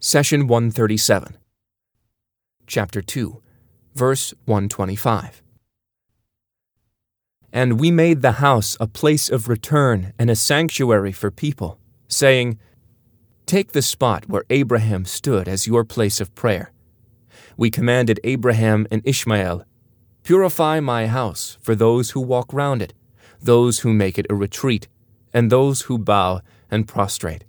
Session 137, Chapter 2, verse 125. And we made the house a place of return and a sanctuary for people, saying, Take the spot where Abraham stood as your place of prayer. We commanded Abraham and Ishmael, Purify my house for those who walk round it, those who make it a retreat, and those who bow and prostrate.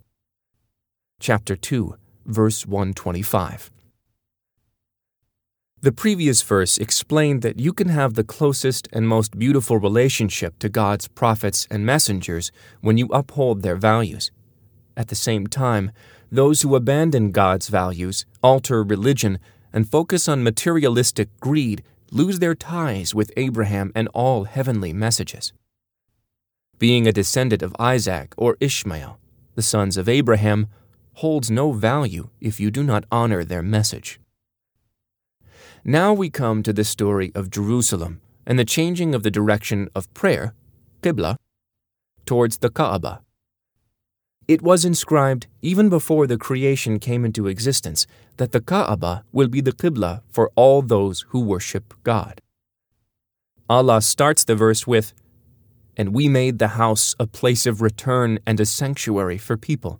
Chapter 2, verse 125. The previous verse explained that you can have the closest and most beautiful relationship to God's prophets and messengers when you uphold their values. At the same time, those who abandon God's values, alter religion, and focus on materialistic greed lose their ties with Abraham and all heavenly messages. Being a descendant of Isaac or Ishmael, the sons of Abraham, holds no value if you do not honor their message. Now we come to the story of Jerusalem and the changing of the direction of prayer, Qibla, towards the Kaaba. It was inscribed even before the creation came into existence that the Kaaba will be the Qibla for all those who worship God. Allah starts the verse with, And we made the house a place of return and a sanctuary for people.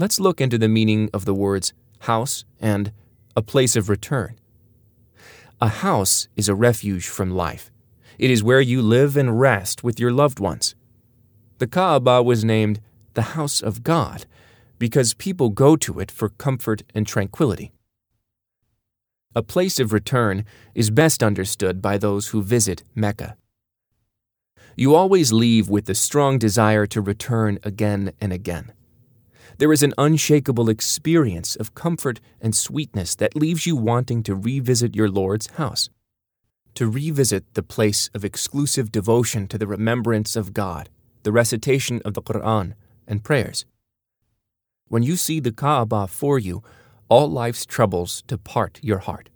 Let's look into the meaning of the words house and a place of return. A house is a refuge from life. It is where you live and rest with your loved ones. The Kaaba was named the house of God because people go to it for comfort and tranquility. A place of return is best understood by those who visit Mecca. You always leave with the strong desire to return again and again. There is an unshakable experience of comfort and sweetness that leaves you wanting to revisit your Lord's house, to revisit the place of exclusive devotion to the remembrance of God, the recitation of the Quran, and prayers. When you see the Kaaba for you, all life's troubles depart your heart.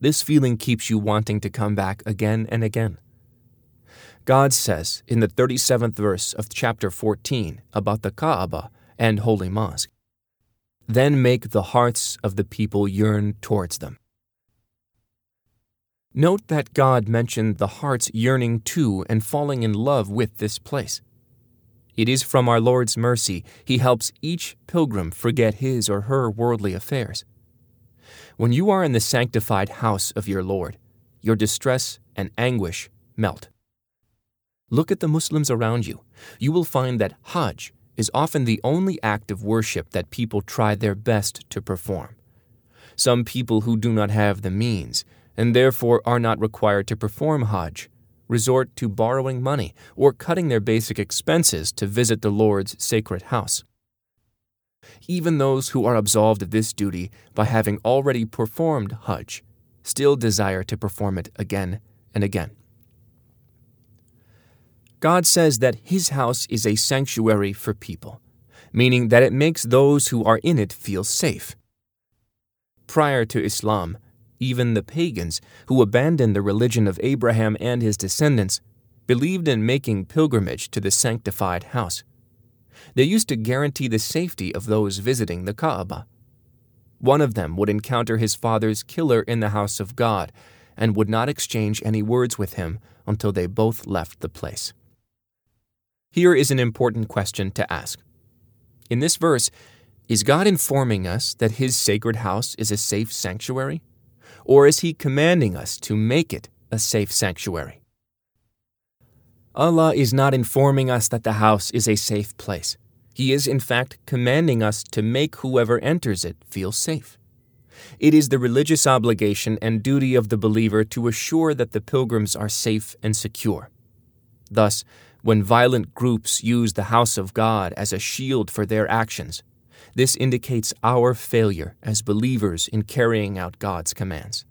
This feeling keeps you wanting to come back again and again. God says in the 37th verse of chapter 14 about the Kaaba and Holy Mosque. Then make the hearts of the people yearn towards them. Note that God mentioned the hearts yearning to and falling in love with this place. It is from our Lord's mercy He helps each pilgrim forget his or her worldly affairs. When you are in the sanctified house of your Lord, your distress and anguish melt. Look at the Muslims around you. You will find that Hajj is often the only act of worship that people try their best to perform. Some people who do not have the means, and therefore are not required to perform Hajj, resort to borrowing money or cutting their basic expenses to visit the Lord's sacred house. Even those who are absolved of this duty by having already performed Hajj still desire to perform it again and again. God says that His house is a sanctuary for people, meaning that it makes those who are in it feel safe. Prior to Islam, even the pagans, who abandoned the religion of Abraham and his descendants, believed in making pilgrimage to the sanctified house. They used to guarantee the safety of those visiting the Kaaba. One of them would encounter his father's killer in the house of God and would not exchange any words with him until they both left the place. Here is an important question to ask. In this verse, is God informing us that His sacred house is a safe sanctuary? Or is He commanding us to make it a safe sanctuary? Allah is not informing us that the house is a safe place. He is, in fact, commanding us to make whoever enters it feel safe. It is the religious obligation and duty of the believer to assure that the pilgrims are safe and secure. Thus, when violent groups use the house of God as a shield for their actions, this indicates our failure as believers in carrying out God's commands.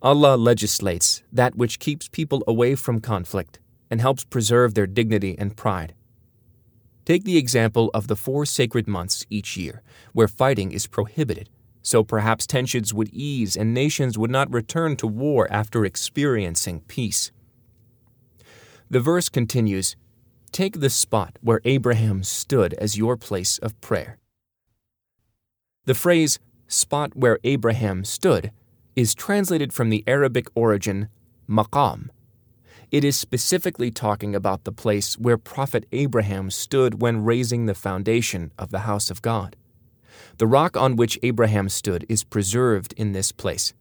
Allah legislates that which keeps people away from conflict and helps preserve their dignity and pride. Take the example of the four sacred months each year, where fighting is prohibited, so perhaps tensions would ease and nations would not return to war after experiencing peace. The verse continues Take the spot where Abraham stood as your place of prayer. The phrase, spot where Abraham stood, is translated from the Arabic origin maqam. It is specifically talking about the place where Prophet Abraham stood when raising the foundation of the house of God. The rock on which Abraham stood is preserved in this place.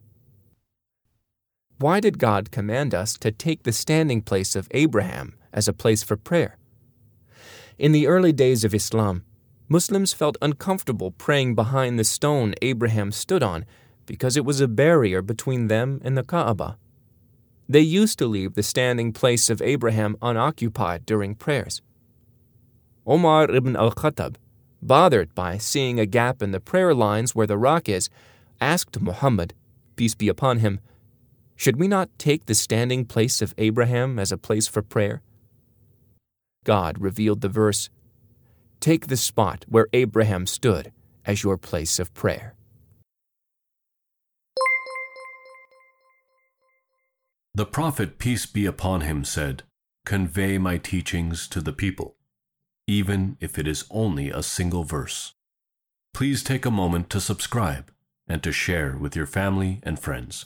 Why did God command us to take the standing place of Abraham as a place for prayer? In the early days of Islam, Muslims felt uncomfortable praying behind the stone Abraham stood on because it was a barrier between them and the Kaaba. They used to leave the standing place of Abraham unoccupied during prayers. Omar ibn al Khattab, bothered by seeing a gap in the prayer lines where the rock is, asked Muhammad, peace be upon him, Should we not take the standing place of Abraham as a place for prayer? God revealed the verse, Take the spot where Abraham stood as your place of prayer. The Prophet, peace be upon him, said, Convey my teachings to the people even if it is only a single verse. Please take a moment to subscribe and to share with your family and friends.